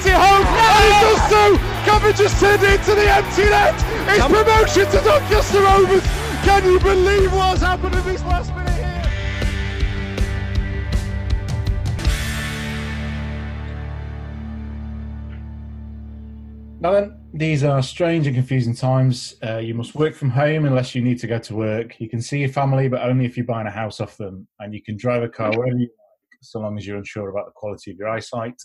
Coppinger will slot it home, no! and he does so. Coppinger has turned into the empty net. It's promotion to Doncaster Rovers. Can you believe what's happened in this last minute here? Now then, these are strange and confusing times. Uh, you must work from home unless you need to go to work. You can see your family, but only if you're buying a house off them. And you can drive a car wherever you so long as you're unsure about the quality of your eyesight.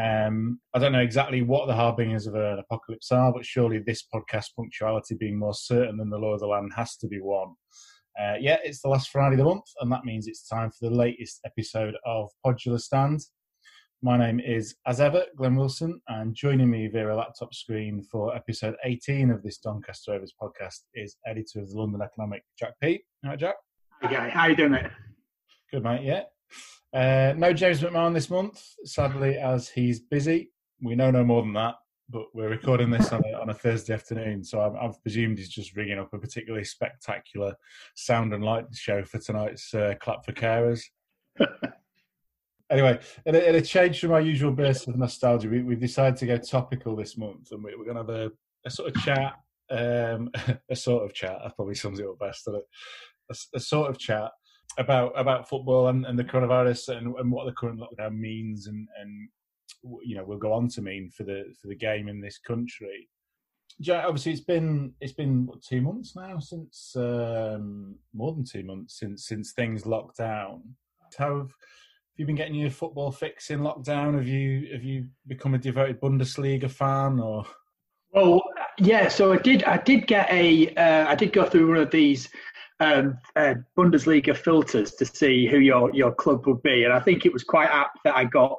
Um, I don't know exactly what the harbingers of an apocalypse are, but surely this podcast punctuality being more certain than the law of the land has to be one. Uh, yeah, it's the last Friday of the month, and that means it's time for the latest episode of Podular Stand. My name is, as ever, Glen Wilson, and joining me via a laptop screen for episode 18 of this Doncaster Rovers podcast is editor of the London Economic, Jack Peat. Right, Jack? Hi, guy. How you doing, mate? Good, mate, yeah. Uh, no James McMahon this month, sadly, as he's busy. We know no more than that, but we're recording this on a, on a Thursday afternoon, so I've, I've, presumed he's just ringing up a particularly spectacular sound and light show for tonight's uh, Clap for Carers. anyway, in a, in a, change from our usual burst of nostalgia, we, have decided to go topical this month, and we, are going to have a, a, sort of chat, um, a sort of chat. That probably sums it up best, doesn't it? A, a sort of chat about about football and, and the coronavirus and, and, what the current lockdown means, and, and you know will go on to mean for the for the game in this country. Yeah, obviously it's been it's been what, two months now since um, more than two months since since things locked down. How have you been getting your football fix in lockdown? Have you have you become a devoted Bundesliga fan or? Well, yeah. So I did. I did get a. Uh, I did go through one of these um, uh, Bundesliga filters to see who your your club would be, and I think it was quite apt that I got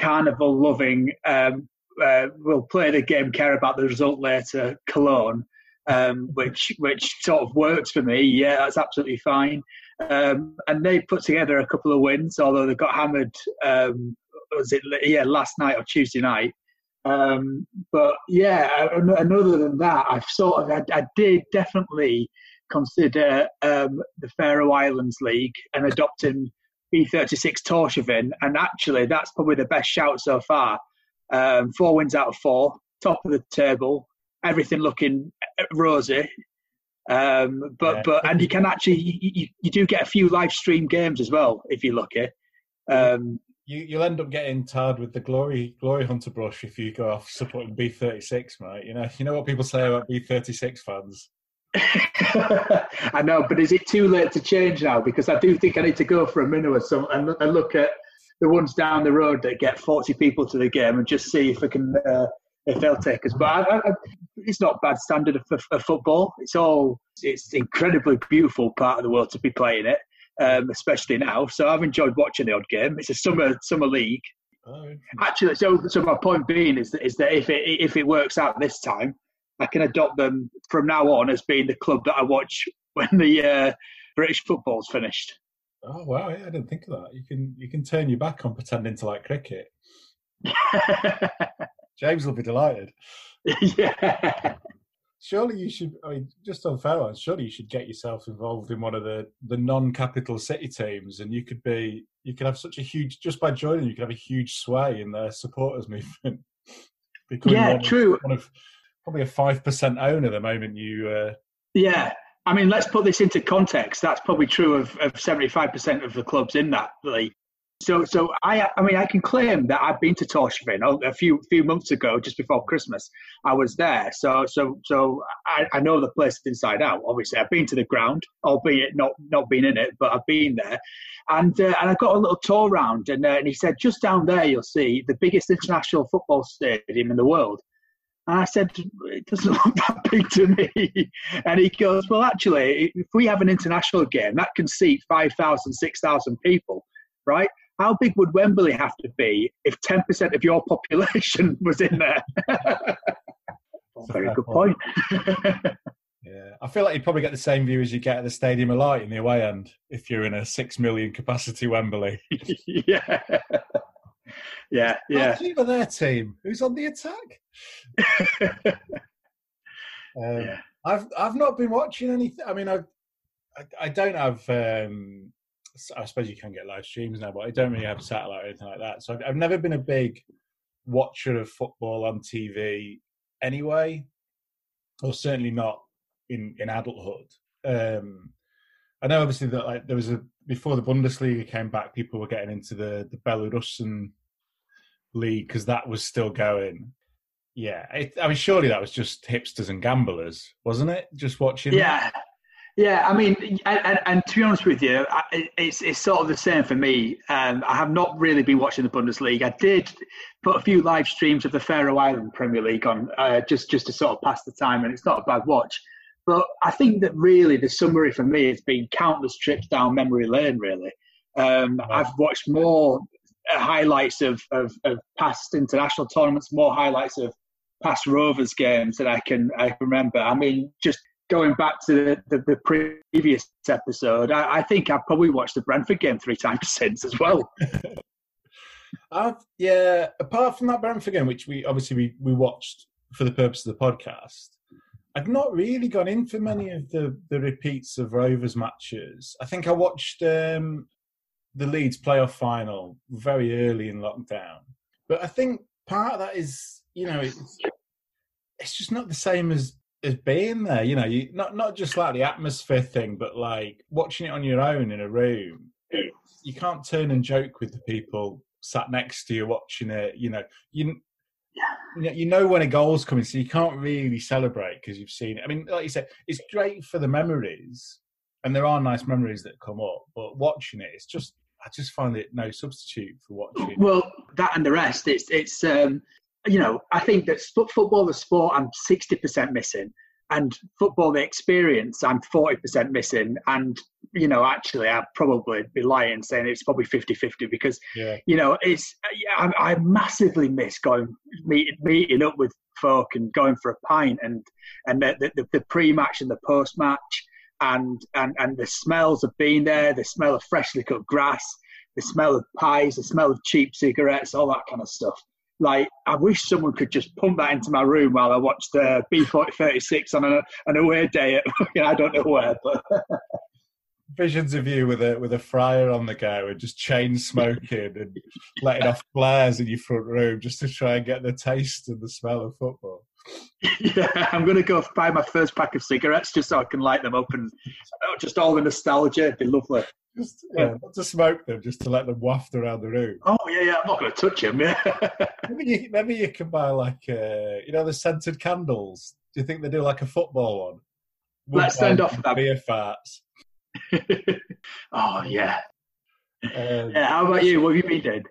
carnival loving. Um, uh, will play the game, care about the result later. Cologne, um, which which sort of works for me. Yeah, that's absolutely fine. Um, and they put together a couple of wins, although they got hammered. Um, was it yeah last night or Tuesday night? Um, but yeah, and, other than that, I've sort of I, I did definitely consider um, the Faroe Islands League and adopting B36 Tórshavn, and actually that's probably the best shout so far. Um, four wins out of four, top of the table, everything looking rosy. Um, but yeah. but and you can actually you, you, do get a few live stream games as well if you're lucky. Um, you you'll end up getting tired with the glory glory hunter brush if you go off supporting B thirty six, right? You know you know what people say about B thirty six fans. I know, but is it too late to change now? Because I do think I need to go for a minute or so and, and look at the ones down the road that get 40 people to the game and just see if I can uh, if they'll take us. But I, I, it's not bad standard of, of, of, football. It's all it's incredibly beautiful part of the world to be playing it, um, especially now. So I've enjoyed watching the odd game. It's a summer summer league. Oh, Actually, so so my point being is that is that if it if it works out this time, I can adopt them from now on as being the club that I watch when the uh, British football's finished. Oh wow! Yeah, I didn't think of that. You can you can turn your back on pretending to like cricket. James will be delighted. yeah. Surely you should. I mean, just on fair ones, surely you should get yourself involved in one of the the non-capital city teams, and you could be. You could have such a huge just by joining. You could have a huge sway in their supporters movement. yeah, one true. Of, one of probably a five percent owner the moment you. Uh, yeah, I mean, let's put this into context. That's probably true of, of 75% of the clubs in that league. So, so I, I mean, I can claim that I've been to Tórshavn a few few months ago, just before Christmas. I was there, so so so I, I know the place inside out. Obviously, I've been to the ground, albeit not not been in it, but I've been there, and uh, and I got a little tour around, and, uh, and he said just down there you'll see the biggest international football stadium in the world. And I said, it doesn't look that big to me. And he goes, well, actually, if we have an international game, that can seat 5,000, 6,000 people, right? How big would Wembley have to be if 10% of your population was in there? Very good point. yeah, I feel like you'd probably get the same view as you get at the Stadium of Light in the away end if you're in a six million capacity Wembley. yeah, yeah, yeah. Of their team. Who's on the attack? um, yeah. I've I've not been watching anything. I mean, I've, I I don't have um, I suppose you can get live streams now, but I don't really have satellite or anything like that. So I've, I've never been a big watcher of football on TV anyway, or certainly not in in adulthood. Um, I know obviously that like there was a before the Bundesliga came back, people were getting into the the Belarusian league because that was still going. Yeah, it, I mean, surely that was just hipsters and gamblers, wasn't it? Just watching. Yeah, yeah. I mean, and, and, to be honest with you, it's it's sort of the same for me. Um, I have not really been watching the Bundesliga. I did put a few live streams of the Faroe Island Premier League on uh, just just to sort of pass the time, and it's not a bad watch. But I think that really the summary for me has been countless trips down memory lane. Really, um, I've watched more highlights of, of, of past international tournaments, more highlights of past Rovers games that I can I remember. I mean, just going back to the, the, the previous episode, I, I, think I've probably watched the Brentford game three times since as well. I've, yeah, apart from that Brentford game, which we obviously we, we watched for the purpose of the podcast, I've not really gone in for many of the, the repeats of Rovers matches. I think I watched um, the Leeds playoff final very early in lockdown, but I think part of that is you know it's, it's just not the same as as being there. You know, you not not just like the atmosphere thing, but like watching it on your own in a room. You can't turn and joke with the people sat next to you watching it. You know, you you know when a goal's coming, so you can't really celebrate because you've seen it. I mean, like you said, it's great for the memories, and there are nice memories that come up. But watching it, it's just I just find it no substitute for watching. Well, that and the rest, it's it's um, you know I think that football, the sport, I'm sixty percent missing, and football, the experience, I'm forty percent missing, and you know actually I'd probably be lying saying it's probably 50-50 because yeah. you know it's I, I massively miss going meeting meeting up with folk and going for a pint and and the, the, the pre-match and the post-match and, and, and the smells of being there, the smell of freshly cut grass, the smell of pies, the smell of cheap cigarettes, all that kind of stuff. Like, I wish someone could just pump that into my room while I watched uh, B4036 on a, away day at, I don't know where, but. Visions of you with a with a fryer on the go and just chain smoking and letting off flares in your front room just to try and get the taste and the smell of football. yeah, I'm going to go buy my first pack of cigarettes just so I can light them up and oh, just all the nostalgia. It'd be lovely. Just, yeah, not to smoke them, just to let them waft around the room. Oh yeah, yeah. I'm not going to touch them. Yeah. maybe, you, maybe you can buy like uh, you know the scented candles. Do you think they do like a football one? Let's send off that beer farts. oh yeah. Um, yeah. How about you? What have you been doing?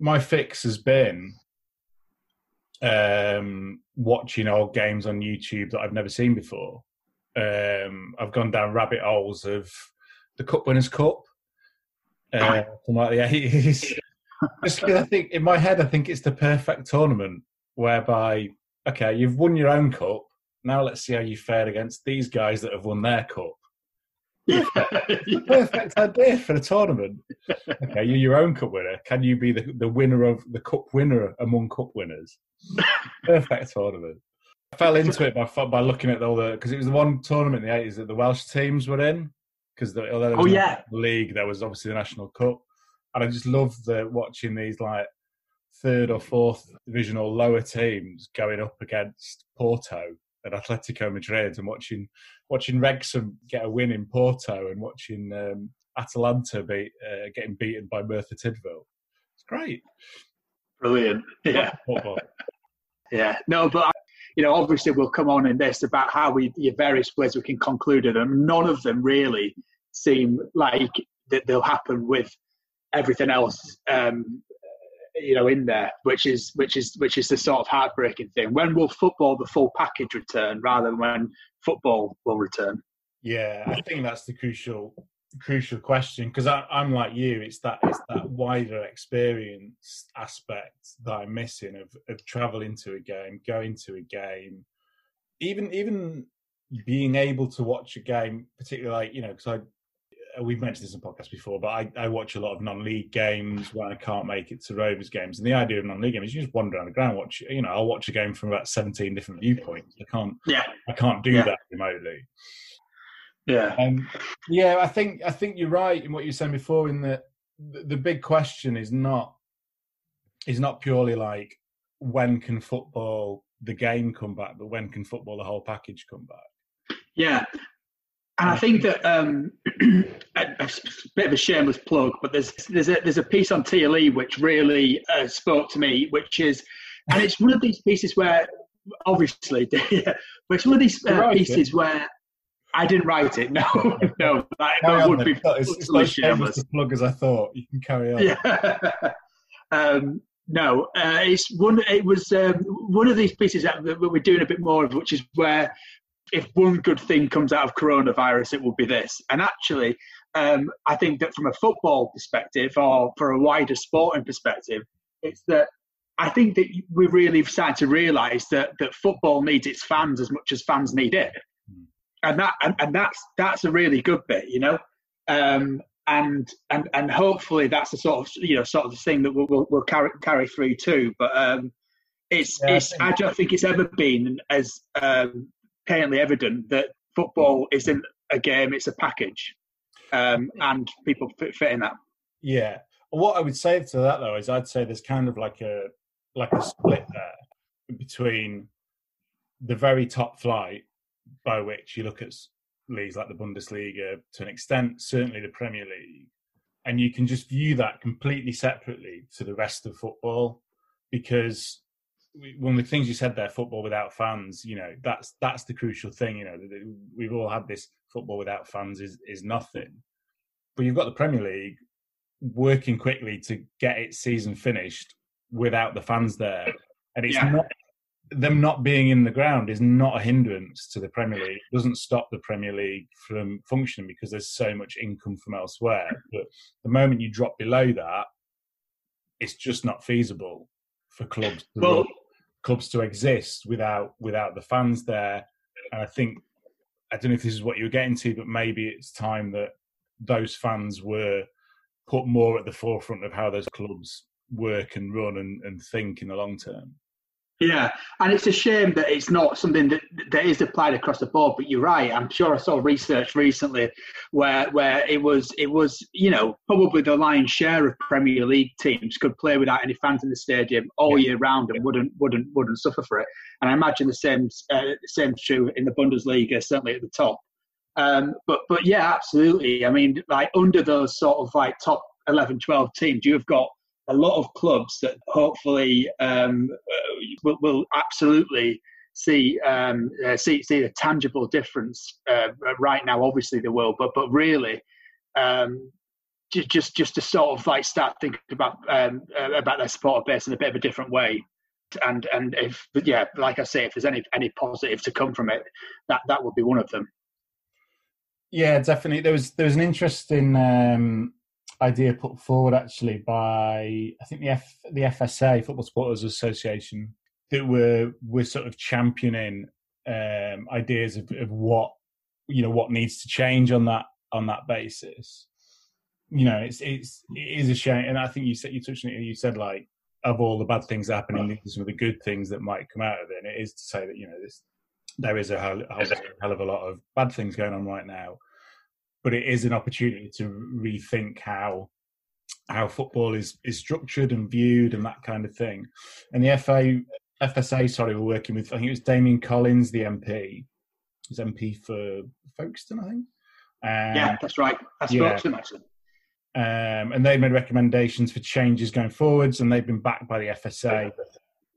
My fix has been um, watching old games on YouTube that I've never seen before. Um, I've gone down rabbit holes of the Cup Winners' Cup uh, from like the eighties. Just I think in my head, I think it's the perfect tournament whereby okay, you've won your own cup. Now let's see how you fared against these guys that have won their cup. Yeah. perfect idea for a tournament. Okay, you're your own cup winner. Can you be the, the winner of the cup winner among cup winners? perfect tournament. I fell into it by by looking at all the because it was the one tournament in the eighties that the Welsh teams were in because the, although there was oh, yeah. league, there was obviously the national cup, and I just loved the watching these like third or fourth division or lower teams going up against Porto and Atletico Madrid and watching watching Wrexham get a win in Porto and watching um, Atalanta be, uh, getting beaten by Merthyr Tydfil. It's great. Brilliant. Yeah. yeah. No, but you know, obviously we'll come on in this about how we the various ways we can conclude it, and none of them really seem like that they'll happen with everything else um, you know in there, which is which is which is the sort of heartbreaking thing. When will football the full package return rather than when football will return? Yeah, I think that's the crucial crucial question because I'm like you. It's that it's that wider experience aspect that I'm missing of of traveling to a game, going to a game, even even being able to watch a game, particularly like you know because I we've mentioned this in podcast before, but I, I, watch a lot of non-league games when I can't make it to Rovers games. And the idea of non-league games is you just wander around the ground, watch. You know, I'll watch a game from about seventeen different viewpoints. I can't. Yeah. I can't do yeah. that remotely. Yeah. Um, yeah, I think I think you're right in what you were saying before. In that the, the big question is not is not purely like when can football the game come back, but when can football the whole package come back? Yeah. And I think that um, a, a bit of a shameless plug, but there's there's a there's a piece on TLE which really uh, spoke to me, which is, and it's one of these pieces where, obviously, but it's one of these uh, pieces it. where I didn't write it. No, no, that, that would be it's, it's not shameless plug as I thought. You can carry on. Yeah. um, no, uh, it's one. It was um, one of these pieces that we're doing a bit more of, which is where if one good thing comes out of coronavirus, it will be this. And actually, um, I think that from a football perspective, or for a wider sporting perspective, it's that I think that we really started to realise that that football needs its fans as much as fans need it, mm. and that and, and that's that's a really good bit, you know. Um, and and and hopefully that's the sort of you know sort of the thing that we'll we'll, we'll carry carry through too. But um, it's yeah, it's I, I, don't think it's ever been as um, patently evident that football isn't a game; it's a package, um, and people fit, fit in that. Yeah. What I would say to that though is I'd say there's kind of like a like a split there between the very top flight by which you look at leagues like the Bundesliga to an extent, certainly the Premier League, and you can just view that completely separately to the rest of football because one of the things you said there, football without fans, you know, that's that's the crucial thing. You know, we've all had this football without fans is is nothing, but you've got the Premier League working quickly to get its season finished without the fans there, and it's yeah. not them not being in the ground is not a hindrance to the Premier League. It doesn't stop the Premier League from functioning because there's so much income from elsewhere. But the moment you drop below that, it's just not feasible for clubs to well, clubs to exist without without the fans there. And I think I don't know if this is what you were getting to, but maybe it's time that those fans were put more at the forefront of how those clubs work and run and, and think in the long term. Yeah, and it's a shame that it's not something that that is applied across the board. But you're right. I'm sure I saw research recently where where it was it was you know probably the lion's share of Premier League teams could play without any fans in the stadium all yeah. year round and wouldn't wouldn't wouldn't suffer for it. And I imagine the same uh, same true in the Bundesliga, certainly at the top. Um, but but yeah, absolutely. I mean, like under those sort of like top 11, 12 teams, you've got a lot of clubs that hopefully um, uh, will, will, absolutely see um, uh, see see a tangible difference uh, right now. Obviously, they will, but but really, um, just just to sort of like start thinking about um, uh, about their supporter base in a bit of a different way. And and if yeah, like I say, if there's any any positive to come from it, that that would be one of them. Yeah, definitely. There was there was an interesting um, idea put forward actually by I think the F, the FSA Football Supporters Association that were were sort of championing um, ideas of, of what you know what needs to change on that on that basis. You know, it's it's it is a shame, and I think you said you touched on it. You said like of all the bad things happening, these are some of the good things that might come out of it. And it is to say that you know this there is a hell, a hell of a lot of bad things going on right now but it is an opportunity to rethink how how football is is structured and viewed and that kind of thing. And the FA FSA, sorry, we're working with I think it was Damian Collins, the MP. He's MP for Folkestone, I think. Um, yeah, that's right. That's yeah. Folkestone, actually. Um, and they've made recommendations for changes going forwards, and they've been backed by the FSA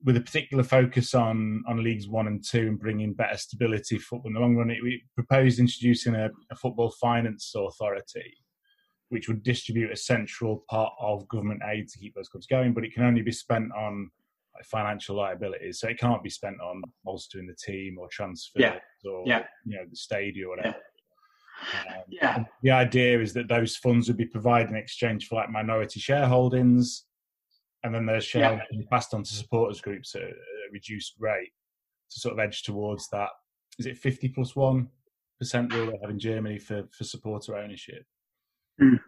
with a particular focus on on leagues one and two and bringing better stability football in the long run. It, we proposed introducing a, a, football finance authority, which would distribute a central part of government aid to keep those clubs going, but it can only be spent on like, financial liabilities. So it can't be spent on bolstering the team or transfers yeah. or yeah. you know the stadium or whatever. Yeah. Um, yeah. The idea is that those funds would be provided in exchange for like minority shareholdings and then there's shares yeah. passed on to supporters groups at a reduced rate to sort of edge towards that. Is it 50 plus one percent rule they have in Germany for, for supporter ownership? Mm.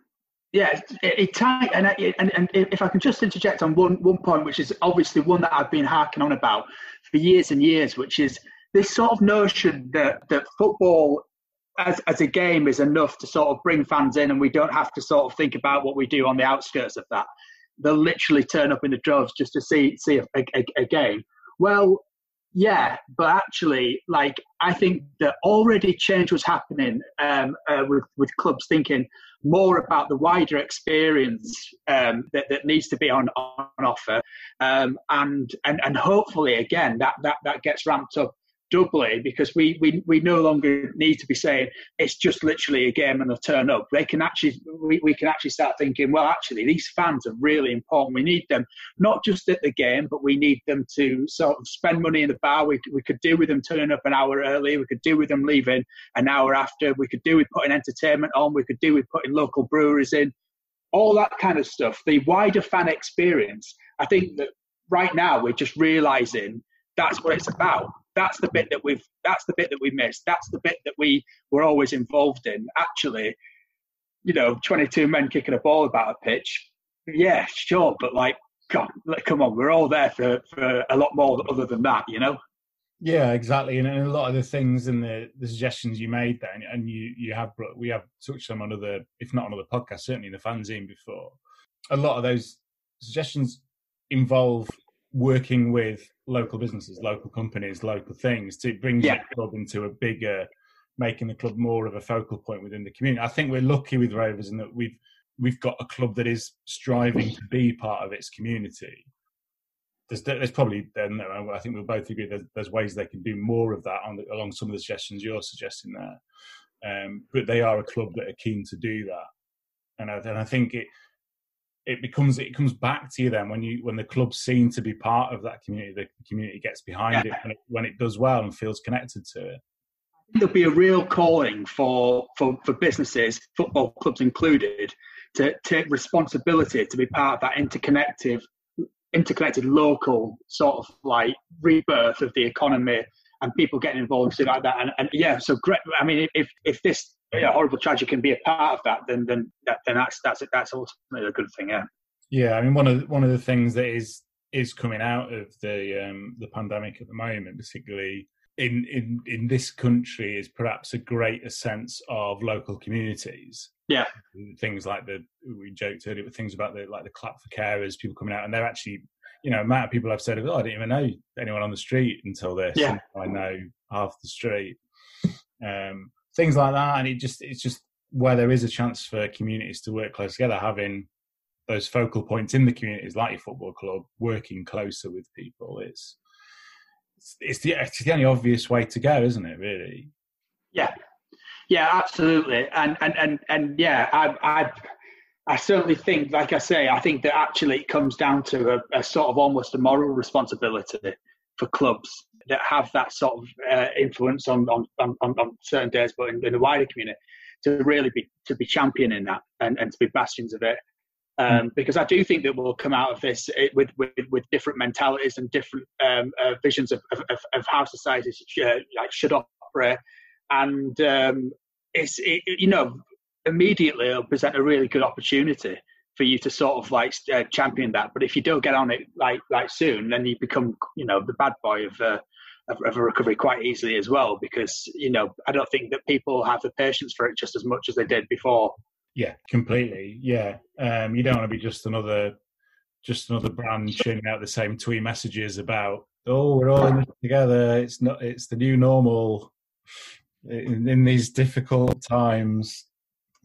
Yeah, it, it, and, and and if I can just interject on one one point, which is obviously one that I've been harking on about for years and years, which is this sort of notion that that football as as a game is enough to sort of bring fans in, and we don't have to sort of think about what we do on the outskirts of that they'll literally turn up in the droves just to see see a, a, a game. Well, yeah, but actually, like I think that already change was happening um, uh, with with clubs thinking more about the wider experience um, that, that needs to be on on offer, um, and and and hopefully again that that that gets ramped up doubly because we, we, we no longer need to be saying it's just literally a game and a turn up. They can actually we, we can actually start thinking, well, actually these fans are really important. We need them not just at the game, but we need them to sort of spend money in the bar. We, we could do with them turning up an hour early. We could do with them leaving an hour after. We could do with putting entertainment on. We could do with putting local breweries in. All that kind of stuff. The wider fan experience. I think that right now we're just realizing that's what it's about that's the bit that we've that's the bit that we missed. That's the bit that we were always involved in. Actually you know 22 men kicking a ball about a pitch. Yeah sure but like God, come on we're all there for, for a lot more other than that you know? Yeah exactly and, a lot of the things and the, the suggestions you made there and you you have we have touched on another if not another podcast certainly in the fanzine before. A lot of those suggestions involve working with local businesses, local companies, local things to bring yeah. the club into a bigger, making the club more of a focal point within the community. I think we're lucky with Rovers in that we've we've got a club that is striving to be part of its community. There's, there's probably no, I think we'll both agree there's, there's ways they can do more of that on the, along some of the suggestions you're suggesting there. Um, but they are a club that are keen to do that, and I, and I think it it becomes it comes back to you then when you when the club's seen to be part of that community the community gets behind yeah. it, when it when it does well and feels connected to it there'll be a real calling for for, for businesses football clubs included to take responsibility to be part of that interconnected interconnected local sort of like rebirth of the economy and people getting involved and stuff like that and, and yeah so great i mean if if this horrible tragedy can be a part of that, then then that, then that's that's that's ultimately a good thing. Yeah. Yeah, I mean one of one of the things that is is coming out of the um, the pandemic at the moment, particularly in in in this country, is perhaps a greater sense of local communities. Yeah, things like the we joked earlier, but things about the like the clap for carers, people coming out, and they're actually you know amount of people I've said, oh, I didn't even know anyone on the street until this. Yeah, I know half the street. Um, things like that. And it just it's just where there is a chance for communities to work close together, having those focal points in the communities like your football club, working closer with people is it's, it's the it's the only obvious way to go, isn't it? Really? Yeah, yeah, absolutely. And and and and yeah, I I. I certainly think, like I say, I think that actually it comes down to a, a sort of almost a moral responsibility for clubs that have that sort of uh, influence on, on, on, on, certain days, but in, in, the wider community, to really be to be championing that and, and to be bastions of it. Um, mm. Because I do think that we'll come out of this eh, with with, with different mentalities and different um, uh, visions of, of, of, how society should, uh, like should operate, and um, it's it, you know immediately it'll present a really good opportunity for you to sort of like uh, champion that. But if you don't get on it like like soon, then you become you know the bad boy of, uh, of, of a recovery quite easily as well. Because you know I don't think that people have the patience for it just as much as they did before. Yeah, completely. Yeah, um, you don't want to be just another just another brand churning out the same twee messages about oh we're all in this together. It's not. It's the new normal. In, in these difficult times,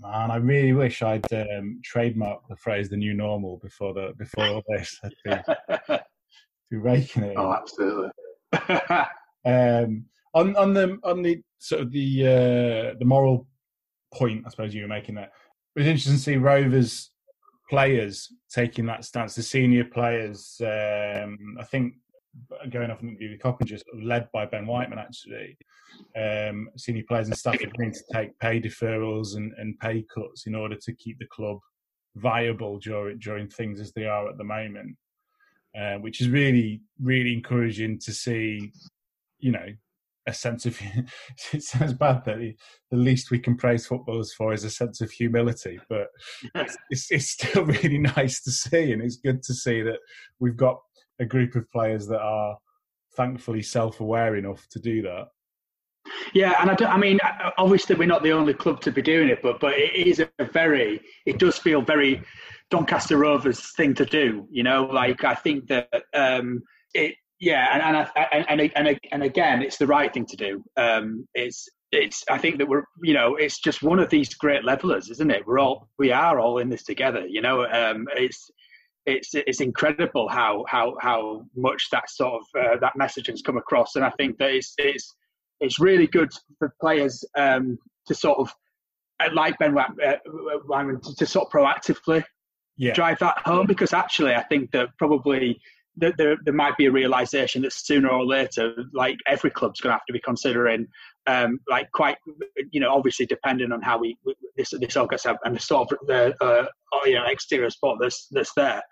Man, I really wish I'd um, trademarked the phrase "the new normal" before the before all this. I'd be, be raking it. Oh, absolutely. um, on on the on the sort of the uh, the moral point, I suppose you were making that. It was interesting to see Rovers players taking that stance. The senior players, um, I think, going off and the Coppinger, led by Ben Whiteman actually, um, senior players and staff are going to take pay deferrals and, and pay cuts in order to keep the club viable during during things as they are at the moment, uh, which is really really encouraging to see. You know, a sense of it sounds bad that the, the, least we can praise footballers for is a sense of humility but it's, it's, it's, still really nice to see and it's good to see that we've got a group of players that are thankfully self-aware enough to do that yeah, and I, I, mean, obviously we're not the only club to be doing it, but but it is a very, it does feel very Doncaster Rovers thing to do. You know, like I think that um, it. Yeah, and and, and and and again, it's the right thing to do. Um, it's it's. I think that we're. You know, it's just one of these great levelers, isn't it? We're all. We are all in this together. You know, um, it's it's it's incredible how how how much that sort of uh, that message has come across, and I think that it's it's it's really good for players um, to sort of uh, like Ben Whiteman uh, to, to, sort of proactively yeah. drive that home because actually I think that probably there, there, there might be a realization that sooner or later, like every club's going to have to be considering, um, like quite, you know, obviously depending on how we this this all gets up and the sort of the uh, you know exterior sport that's that's there.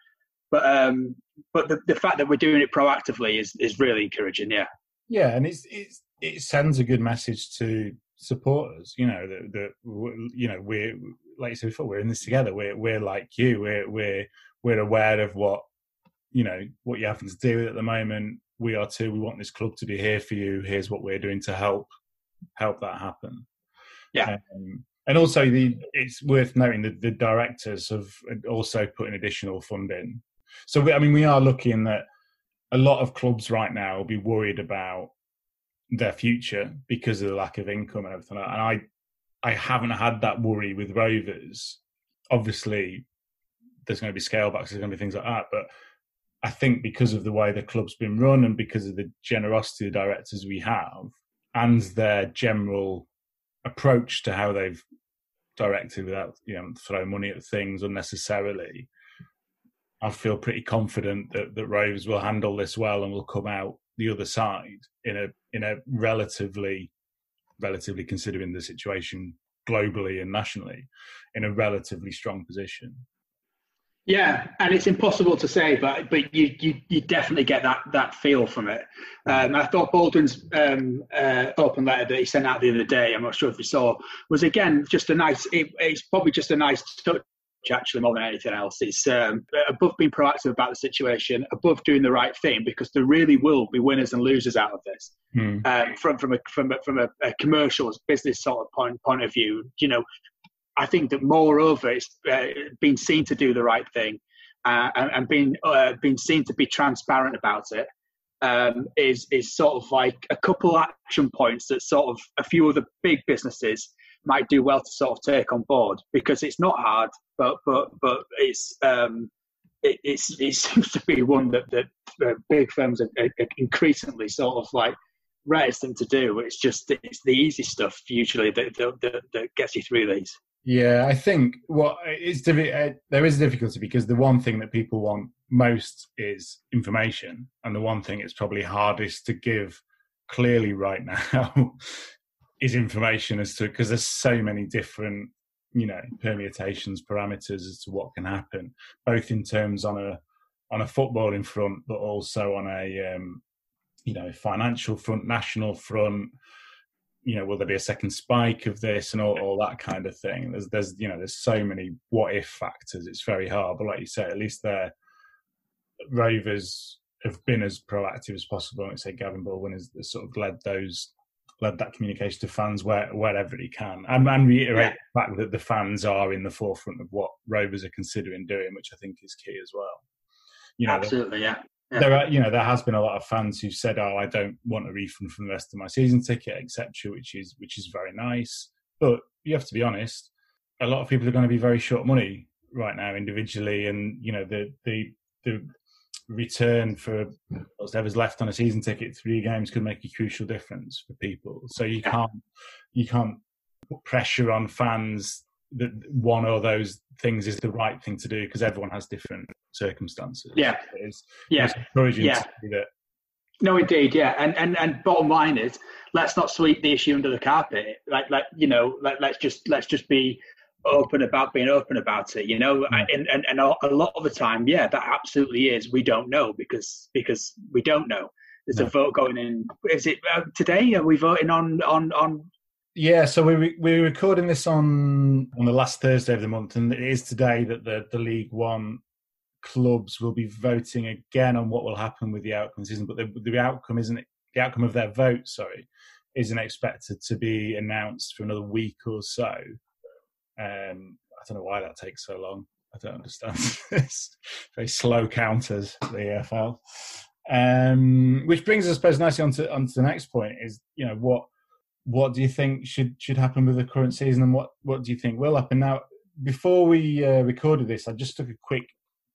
But um, but the, the fact that we're doing it proactively is is really encouraging. Yeah. Yeah, and it's it's it sends a good message to supporters. You know that that you know we're like you said before, we're in this together. We're we're like you. We're we're we're aware of what you know what you're having to deal with at the moment. We are too. We want this club to be here for you. Here's what we're doing to help help that happen. Yeah. Um, and also, the it's worth noting that the directors have also put an additional fund in. So, we, I mean, we are looking that a lot of clubs right now will be worried about their future because of the lack of income and everything. And I, I haven't had that worry with Rovers. Obviously, there's going to be scale backs, there's going to be things like that. But I think because of the way the club's been run and because of the generosity of the directors we have and their general approach to how they've directed without you know throwing money at things unnecessarily, I feel pretty confident that that Rovers will handle this well and will come out the other side in a in a relatively relatively considering the situation globally and nationally in a relatively strong position. Yeah, and it's impossible to say, but but you you, you definitely get that that feel from it. Um, I thought Baldwin's um, uh, open letter that he sent out the other day, I'm not sure if you saw, was again just a nice. It, it's probably just a nice touch actually more than anything else. It's um, above being proactive about the situation, above doing the right thing, because there really will be winners and losers out of this. Hmm. Um, from from a from a, from a, a commercial business sort of point point of view, you know, I think that moreover, it's uh, been seen to do the right thing uh, and, and being uh, being seen to be transparent about it. Um, is is sort of like a couple action points that sort of a few of the big businesses might do well to sort of take on board because it's not hard, but but but it's um, it, it's it seems to be one that that uh, big firms are, are, increasingly sort of like reticent to do. It's just it's the easy stuff usually that that, that gets you through these. Yeah, I think what well, it's uh, there is a difficulty because the one thing that people want most is information, and the one thing it's probably hardest to give clearly right now is information as to because there's so many different you know permutations parameters as to what can happen both in terms on a on a footballing front but also on a um, you know financial front national front you know will there be a second spike of this and all, all that kind of thing there's there's you know there's so many what if factors it's very hard but like you say at least their rovers have been as proactive as possible like say gavin baldwin has, has sort of led those led that communication to fans where, wherever he can, and, and reiterate yeah. the fact that the fans are in the forefront of what Rovers are considering doing, which I think is key as well. You know, absolutely, yeah. Yeah. There are, you know, there has been a lot of fans who said, "Oh, I don't want a refund from the rest of my season ticket, etc.," which is which is very nice. But you have to be honest; a lot of people are going to be very short money right now individually, and you know, the the the return for whatever's left on a season ticket, three games could make a crucial difference for people. So you can't you can't put pressure on fans that one or those things is the right thing to do because everyone has different circumstances. Yeah, it's, yeah, it's encouraging yeah. that. No, indeed, yeah, and and and bottom line is, let's not sweep the issue under the carpet. Like, like you know, let, let's just let's just be open about being open about it you know mm. and, and and a lot of the time yeah that absolutely is we don't know because because we don't know there's no. a vote going in is it uh, today are we voting on on on yeah so we we're recording this on on the last thursday of the month and it is today that the the league one clubs will be voting again on what will happen with the outcome season but the, the outcome isn't the outcome of their vote sorry isn't expected to be announced for another week or so um, I don't know why that takes so long. I don't understand. it's very slow counters the EFL. Um, which brings us, I suppose, nicely onto onto the next point is you know what what do you think should should happen with the current season, and what what do you think will happen now? Before we uh, recorded this, I just took a quick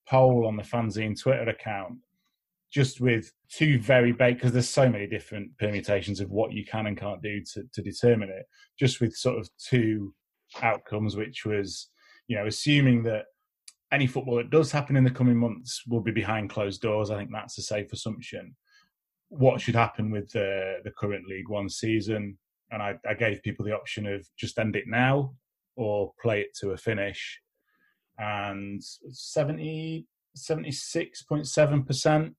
poll on the Fanzine Twitter account, just with two very big because there's so many different permutations of what you can and can't do to to determine it. Just with sort of two outcomes, which was you know assuming that any football that does happen in the coming months will be behind closed doors. I think that's a safe assumption. What should happen with the the current League One season? And I, I gave people the option of just end it now or play it to a finish. And 70, 76.7%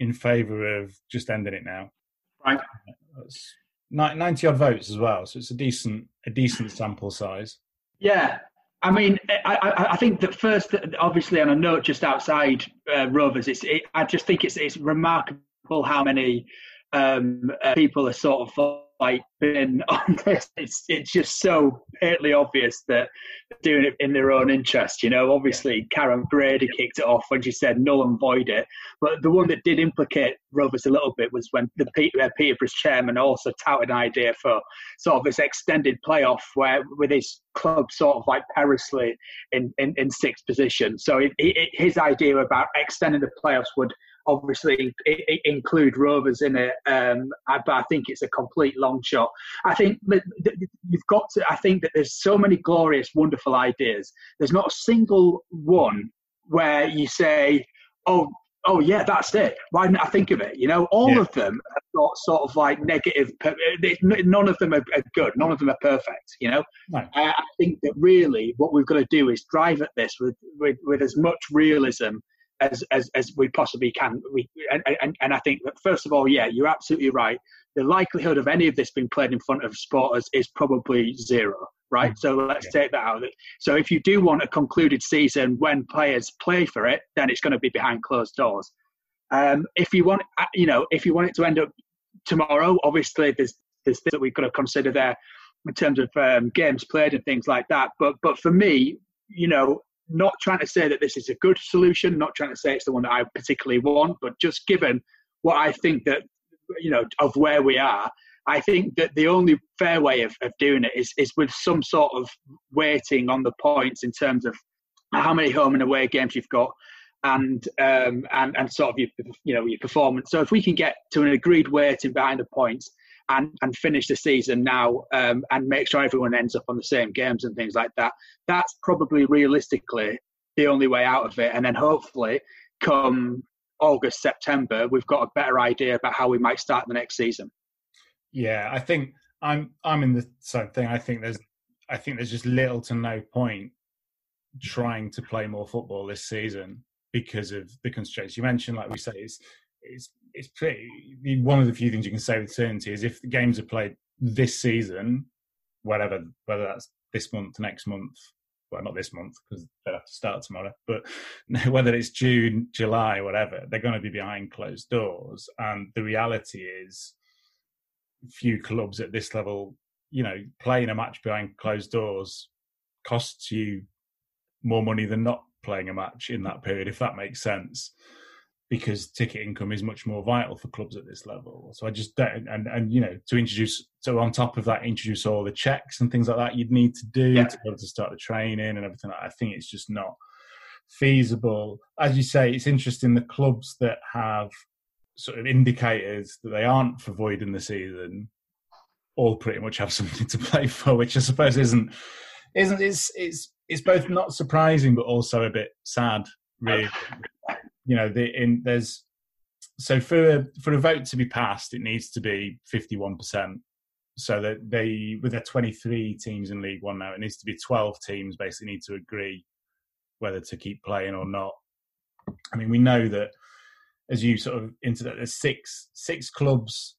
in favour of just ending it now. Right. That's 90 odd votes as well. So it's a decent, a decent sample size. Yeah, I mean, I, I, I, think that first, obviously, on a note just outside uh, Rovers, it's, it, I just think it's, it's remarkable how many um, uh, people are sort of like been on this. It's it's just so patently obvious that doing it in their own interest. You know, obviously Karren Brady kicked it off when she said null and void it. But the one that did implicate Rovers a little bit was when the uh, Peterborough's chairman also touted an idea for sort of this extended playoff where with his club sort of like perilously in, in, in sixth position. So it, it, his idea about extending the playoffs would obviously include Rovers in it, um, but I think it's a complete long shot. I think you've got to. I think that there's so many glorious, wonderful ideas. There's not a single one where you say, "Oh, oh yeah, that's it. Why didn't I think of it? You know, all yeah. of them have got sort of like negative. None of them are, good. None of them are perfect. You know, no. I think that really what we've got to do is drive at this with with, with as much realism as as, as we possibly can. We and, and, and I think that first of all, yeah, you're absolutely right. The likelihood of any of this being played in front of supporters is probably zero, right? Mm. So let's yeah. take that out. So if you do want a concluded season when players play for it, then it's going to be behind closed doors. Um, if you want, uh, you know, if you want it to end up tomorrow, obviously there's there's things that we've got to consider there in terms of um, games played and things like that. But but for me, you know, not trying to say that this is a good solution, not trying to say it's the one that I particularly want, but just given what I think that, you know, of where we are, I think that the only fair way of, of doing it is, is with some sort of weighting on the points in terms of how many home and away games you've got and um, and and sort of your you know your performance. So if we can get to an agreed weighting behind the points, and, and finish the season now um, and make sure everyone ends up on the same games and things like that. That's probably realistically the only way out of it. And then hopefully, come August, September, we've got a better idea about how we might start the next season. Yeah, I think I'm I'm in the same thing. I think there's I think there's just little to no point trying to play more football this season because of the constraints you mentioned. Like we say, it's it's it's pretty. One of the few things you can say with certainty is if the games are played this season, whatever, whether that's this month, next month, well, not this month because they have to start tomorrow, but whether it's June, July, whatever, they're going to be behind closed doors. And the reality is, few clubs at this level, you know, playing a match behind closed doors costs you more money than not playing a match in that period, if that makes sense because ticket income is much more vital for clubs at this level. So I just don't, and and you know to introduce so on top of that introduce all the checks and things like that you'd need to do yeah. to be able to start the training and everything. I think it's just not feasible. As you say, it's interesting the clubs that have sort of indicators that they aren't for voiding the season all pretty much have something to play for, which I suppose isn't isn't it's it's it's both not surprising but also a bit sad, really you know, the, in, there's so for for a vote to be passed, it needs to be fifty one percent. So that they, with their twenty three teams in League One now, it needs to be twelve teams basically need to agree whether to keep playing or not. I mean, we know that as you sort of into that, there's six six clubs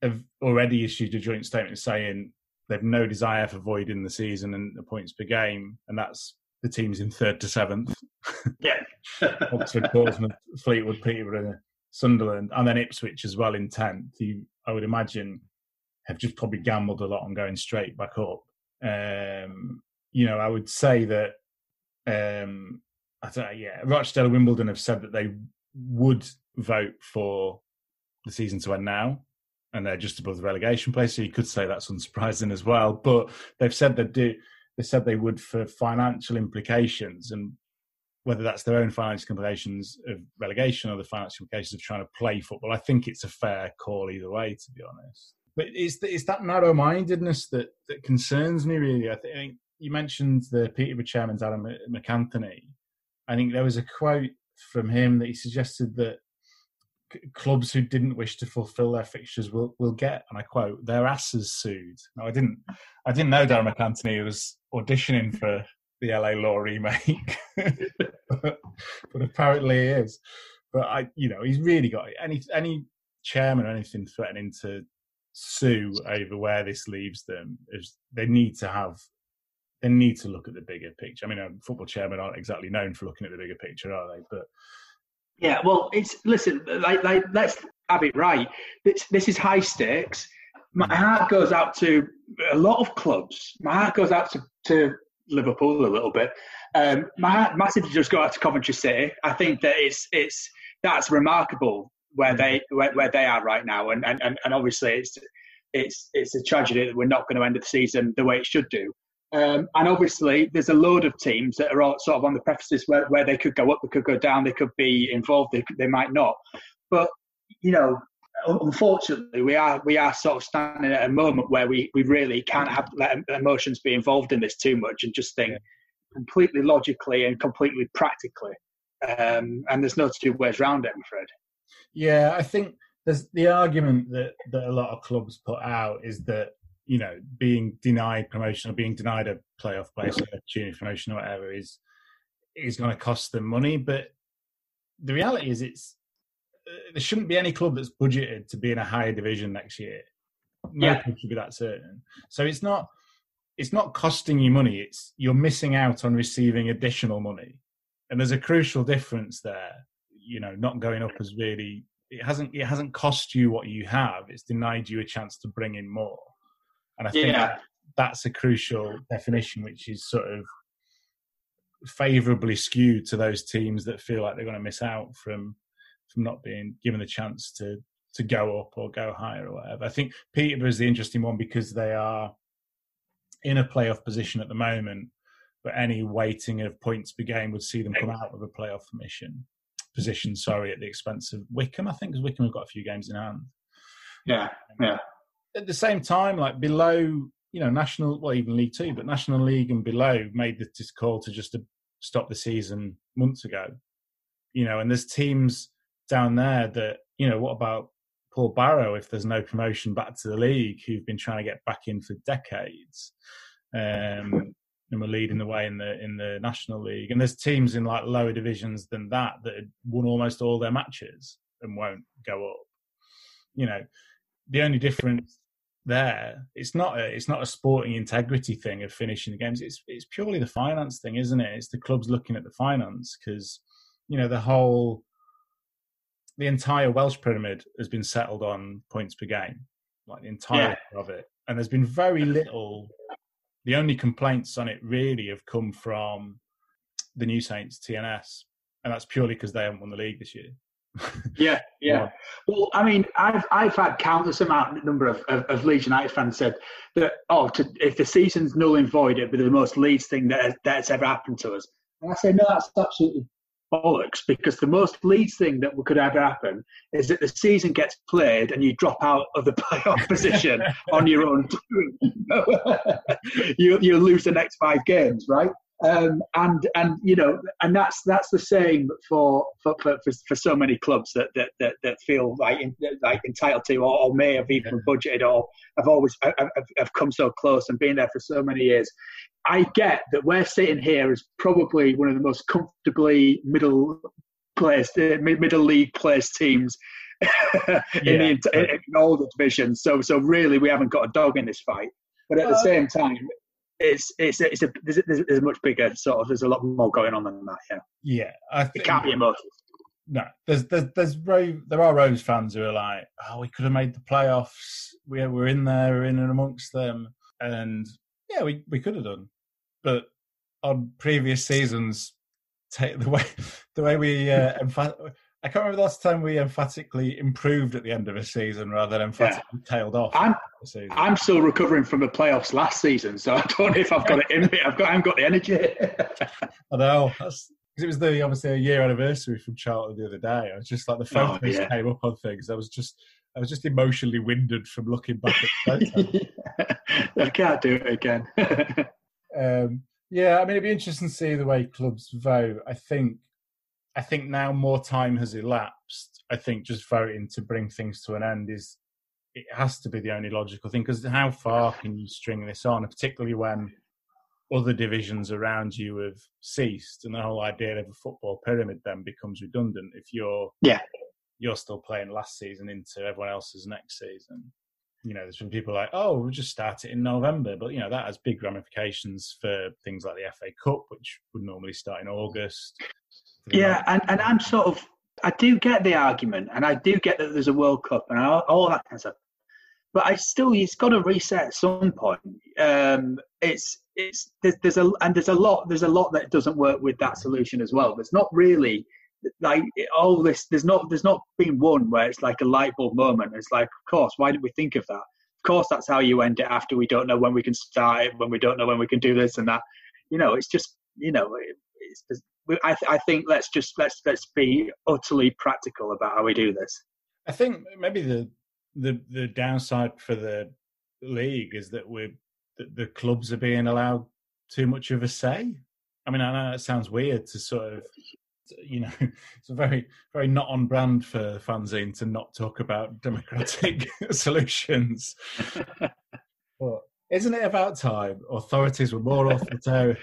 have already issued a joint statement saying they've no desire for voiding the season and the points per game, and that's the teams in third to seventh. Yeah. Oxford, Portsmouth, Fleetwood, Peterborough, Sunderland, and then Ipswich as well in tenth. You, I would imagine, have just probably gambled a lot on going straight back up. Um, you know, I would say that um, I don't know, yeah, Rochdale and Wimbledon have said that they would vote for the season to end now, and they're just above the relegation place. So you could say that's unsurprising as well. But they've said they do. They said they would for financial implications, and whether that's their own financial implications of relegation or the financial implications of trying to play football. I think it's a fair call either way, to be honest. But it's it's that narrow-mindedness that that concerns me really. I think you mentioned the Peterborough chairman Adam MacAnthony. I think there was a quote from him that he suggested that clubs who didn't wish to fulfil their fixtures will will get, and I quote, their asses sued. Now I didn't I didn't know Darren MacAnthony was auditioning for the LA Law remake, but, but, apparently he is. But I, you know, he's really got any any chairman or anything threatening to sue over where this leaves them is they need to have they need to look at the bigger picture. I mean, um, football chairmen aren't exactly known for looking at the bigger picture, are they? But yeah, well, it's listen, like, like let's have it right. This, this is high stakes. My mm. heart goes out to a lot of clubs. My heart goes out to, to Liverpool a little bit. Um, my heart massively just go out to Coventry City. I think that it's it's that's remarkable where mm. they where, where they are right now, and, and and obviously it's it's it's a tragedy that we're not going to end the season the way it should do. Um, and obviously, there's a load of teams that are all sort of on the prefaces where, where they could go up, they could go down, they could be involved, they, they might not. But you know, unfortunately, we are we are sort of standing at a moment where we, we really can't have let emotions be involved in this too much and just think completely logically and completely practically. Um, and there's no two ways around it, I'm afraid. Yeah, I think there's the argument that that a lot of clubs put out is that you know, being denied promotion or being denied a playoff place or junior promotion or whatever is is going to cost them money. But the reality is, it's there shouldn't be any club that's budgeted to be in a higher division next year. No yeah. club should be that certain. So it's not it's not costing you money. It's you're missing out on receiving additional money, and there's a crucial difference there. You know, not going up has really it hasn't it hasn't cost you what you have. It's denied you a chance to bring in more. And I think yeah. that's a crucial definition, which is sort of favourably skewed to those teams that feel like they're going to miss out from from not being given the chance to to go up or go higher or whatever. I think Peterborough is the interesting one because they are in a playoff position at the moment, but any weighting of points per game would see them come out of a playoff mission position. Sorry, at the expense of Wycombe, I think because Wycombe have got a few games in hand. Yeah, yeah at the same time, like below, you know, national, well, even League Two, but National League and below made this call to just to stop the season months ago. You know, and there's teams down there that, you know, what about Paul Barrow if there's no promotion back to the league who've been trying to get back in for decades. Um, and we're leading the way in the in the national league. And there's teams in like lower divisions than that that had won almost all their matches and won't go up. You know, the only difference there. It's not a, it's not a sporting integrity thing of finishing the games. It's it's purely the finance thing, isn't it? It's the clubs looking at the finance because you know the whole the entire Welsh pyramid has been settled on points per game, like the entire yeah. of it, and there's been very little. The only complaints on it really have come from the New Saints TNS, and that's purely because they haven't won the league this year yeah, yeah. Well, I mean, I've I've had countless amount number of, of, of Leeds United fans said that oh, to, if the season's null and void, it'd be the most Leeds thing that that's ever happened to us. And I say no, that's absolutely bollocks because the most Leeds thing that could ever happen is that the season gets played and you drop out of the playoff position on your own. you you lose the next five games, right? Um, and and you know, and that's that's the same for for, for, for so many clubs that that, that, that feel like like entitled to, or, or may have even yeah. budgeted, or have always have, have come so close and been there for so many years. I get that we're sitting here as probably one of the most comfortably middle placed, uh, middle league placed teams in yeah. the in, in all the divisions. So so really, we haven't got a dog in this fight. But at the same time, it's it's it's a there's, there's, there's, a much bigger sort of there's a lot more going on than that. Yeah. Yeah, I think, it can't be emotional. No, there's there's there's there are Rovers fans who are like, oh, we could have made the playoffs. We we're in there, we're in and amongst them, and yeah, we we could have done, but on previous seasons, take the way the way we uh, emph- I can't remember the last time we emphatically improved at the end of a season rather than emphatically yeah. tailed off. I'm, I'm still recovering from the playoffs last season, so I don't know if I've got it in me. I've got, I haven't got the energy. I know. That's, it was the obviously a year anniversary from Charlton the other day. I was just like the oh, photos oh, yeah. came up on things. I was just I was just emotionally winded from looking back at the. I can't do it again. um, yeah, I mean it'd be interesting to see the way clubs vote. I think I think now more time has elapsed. I think just voting to bring things to an end is it has to be the only logical thing because how far can you string this on, particularly when other divisions around you have ceased and the whole idea of a football pyramid then becomes redundant if you're yeah you're still playing last season into everyone else's next season you know there's been people like oh we'll just start it in november but you know that has big ramifications for things like the fa cup which would normally start in august yeah, and, and I'm sort of I do get the argument, and I do get that there's a World Cup and all, all that kind of stuff. But I still, it's got to reset at some point. Um, it's it's there's, there's a and there's a lot there's a lot that doesn't work with that solution as well. There's not really like all this. There's not there's not been one where it's like a light bulb moment. It's like, of course, why did we think of that? Of course, that's how you end it after we don't know when we can start it, when we don't know when we can do this and that. You know, it's just you know, it's, I, th- I think let's just let's let's be utterly practical about how we do this. I think maybe the the the downside for the league is that we're the, the clubs are being allowed too much of a say. I mean, I know it sounds weird to sort of, you know, it's a very, very not on brand for fanzine to not talk about democratic solutions. but isn't it about time authorities were more authoritarian?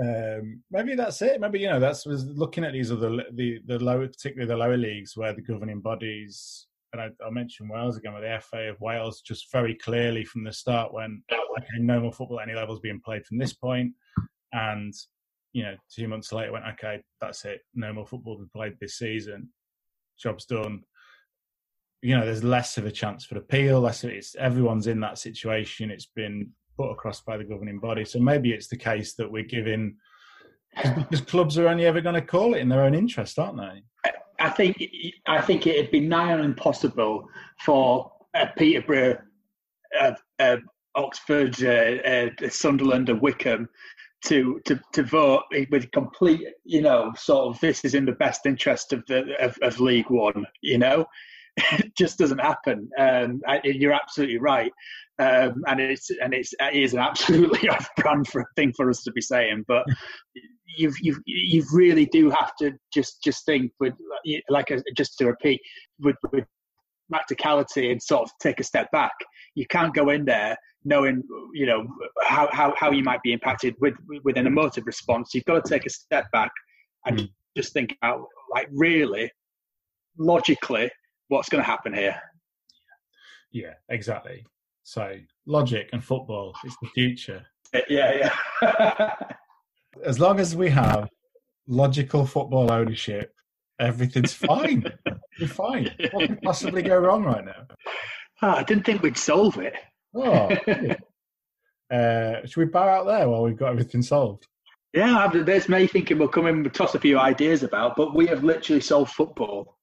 Um, maybe that's it. Maybe you know that's was looking at these other the the lower, particularly the lower leagues where the governing bodies. And I, I mentioned Wales again with the FA of Wales, just very clearly from the start when okay, no more football at any levels being played from this point, and you know two months later went okay, that's it, no more football being played this season, job's done. You know, there's less of a chance for appeal. Less, of, it's everyone's in that situation. It's been put across by the governing body. So maybe it's the case that we're giving because clubs are only ever going to call it in their own interest, aren't they? I think I think it'd be nigh on impossible for uh, Peterborough, uh, uh, Oxford, uh, uh, Sunderland, and Wycombe to, to to vote with complete, you know, sort of this is in the best interest of the of, of League One. You know, it just doesn't happen. Um, I, you're absolutely right um, and it's and it's it is an absolutely off-brand for thing for us to be saying. But you've you've you really do have to just just think with like a, just to repeat with with practicality and sort of take a step back. You can't go in there knowing you know how how, how you might be impacted with with an emotive response. You've got to take a step back and mm. just think out like really logically what's going to happen here. Yeah, exactly. So logic and football is the future. Yeah, yeah. as long as we have logical football ownership, everything's fine. We're fine. What could possibly go wrong right now? Oh, I didn't think we'd solve it. Oh, uh, should we bow out there while we've got everything solved? Yeah, there's me thinking we'll come in and toss a few ideas about, but we have literally solved football.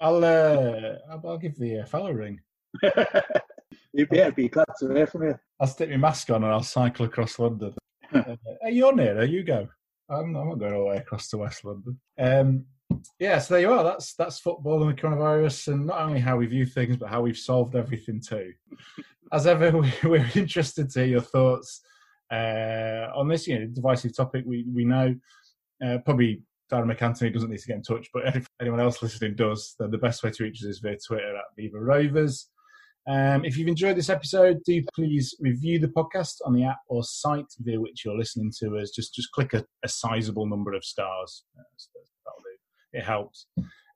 I'll uh, I'll give the uh, fellow ring. yeah, I'd be glad to hear from you. I'll stick my mask on and I'll cycle across London. uh, hey, you're nearer. You go. I'm, I'm not going all the way across to West London. Um, yeah, so there you are. That's that's football and the coronavirus, and not only how we view things, but how we've solved everything too. As ever, we, we're interested to hear your thoughts uh, on this you know, divisive topic. We we know uh, probably Darren MacAnthony doesn't need to get in touch, but if anyone else listening does, then the best way to reach us is via Twitter at Viva Rovers. Um, if you've enjoyed this episode, do please review the podcast on the app or site via which you're listening to us. Just just click a, a sizable number of stars. Uh, it helps.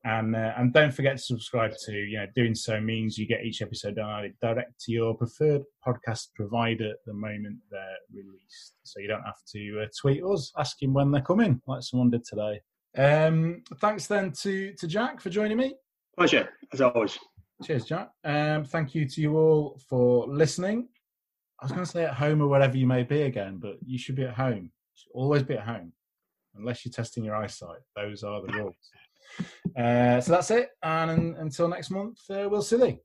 And uh, and don't forget to subscribe to. You know, doing so means you get each episode downloaded direct to your preferred podcast provider the moment they're released. So you don't have to uh, tweet us asking when they're coming, like someone did today. Um, thanks then to to Jack for joining me. Pleasure, as always. Cheers, Jack. Um, thank you to you all for listening. I was going to say at home or wherever you may be again, but you should be at home. Always be at home, unless you're testing your eyesight. Those are the rules. Uh, so that's it. And until next month, uh, we'll see you.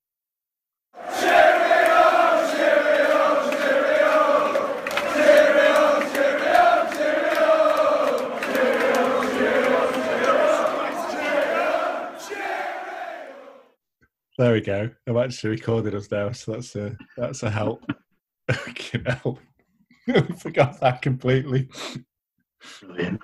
There we go. I've actually recorded us now, so that's a that's a help. Hell. I forgot that completely. Brilliant.